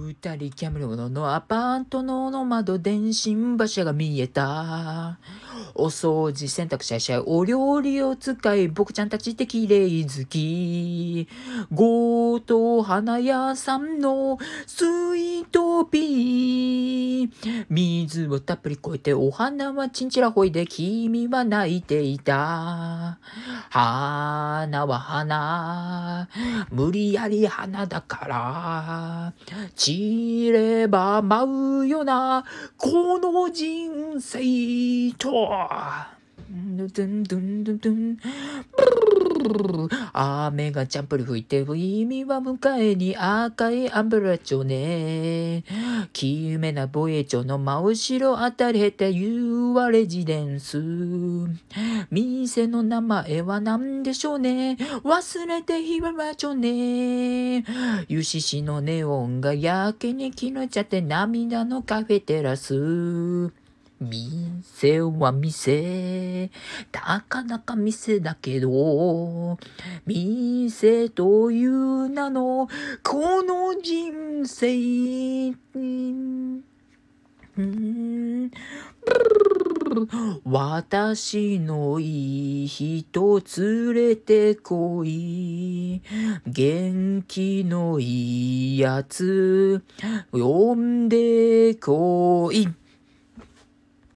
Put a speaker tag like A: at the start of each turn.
A: 二人キャメロのアパートの窓電信柱が見えた。お掃除、洗濯、シャイシャイ、お料理を使い、僕ちゃんたちって綺麗好き。強盗花屋さんのスイートピー。水をたっぷり越えて、お花はチンチラほいで、君は泣いていた。花は花。無理やり花だから。散れば舞うよな、この人生と。ドゥンドゥンドゥンドゥン雨がちゃんぷり吹いて君は迎えに赤いアンブラチョね。きめなボエチョの真後ろあたりへて言わレジデンス店の名前は何でしょうね。忘れてひわらちょね。ゆししのネオンがやけに気のちゃって涙のカフェテラス。店は店。たかなか店だけど、店という名のこの人生。うん私のいい人連れてこい。元気のいいやつ呼んでこい。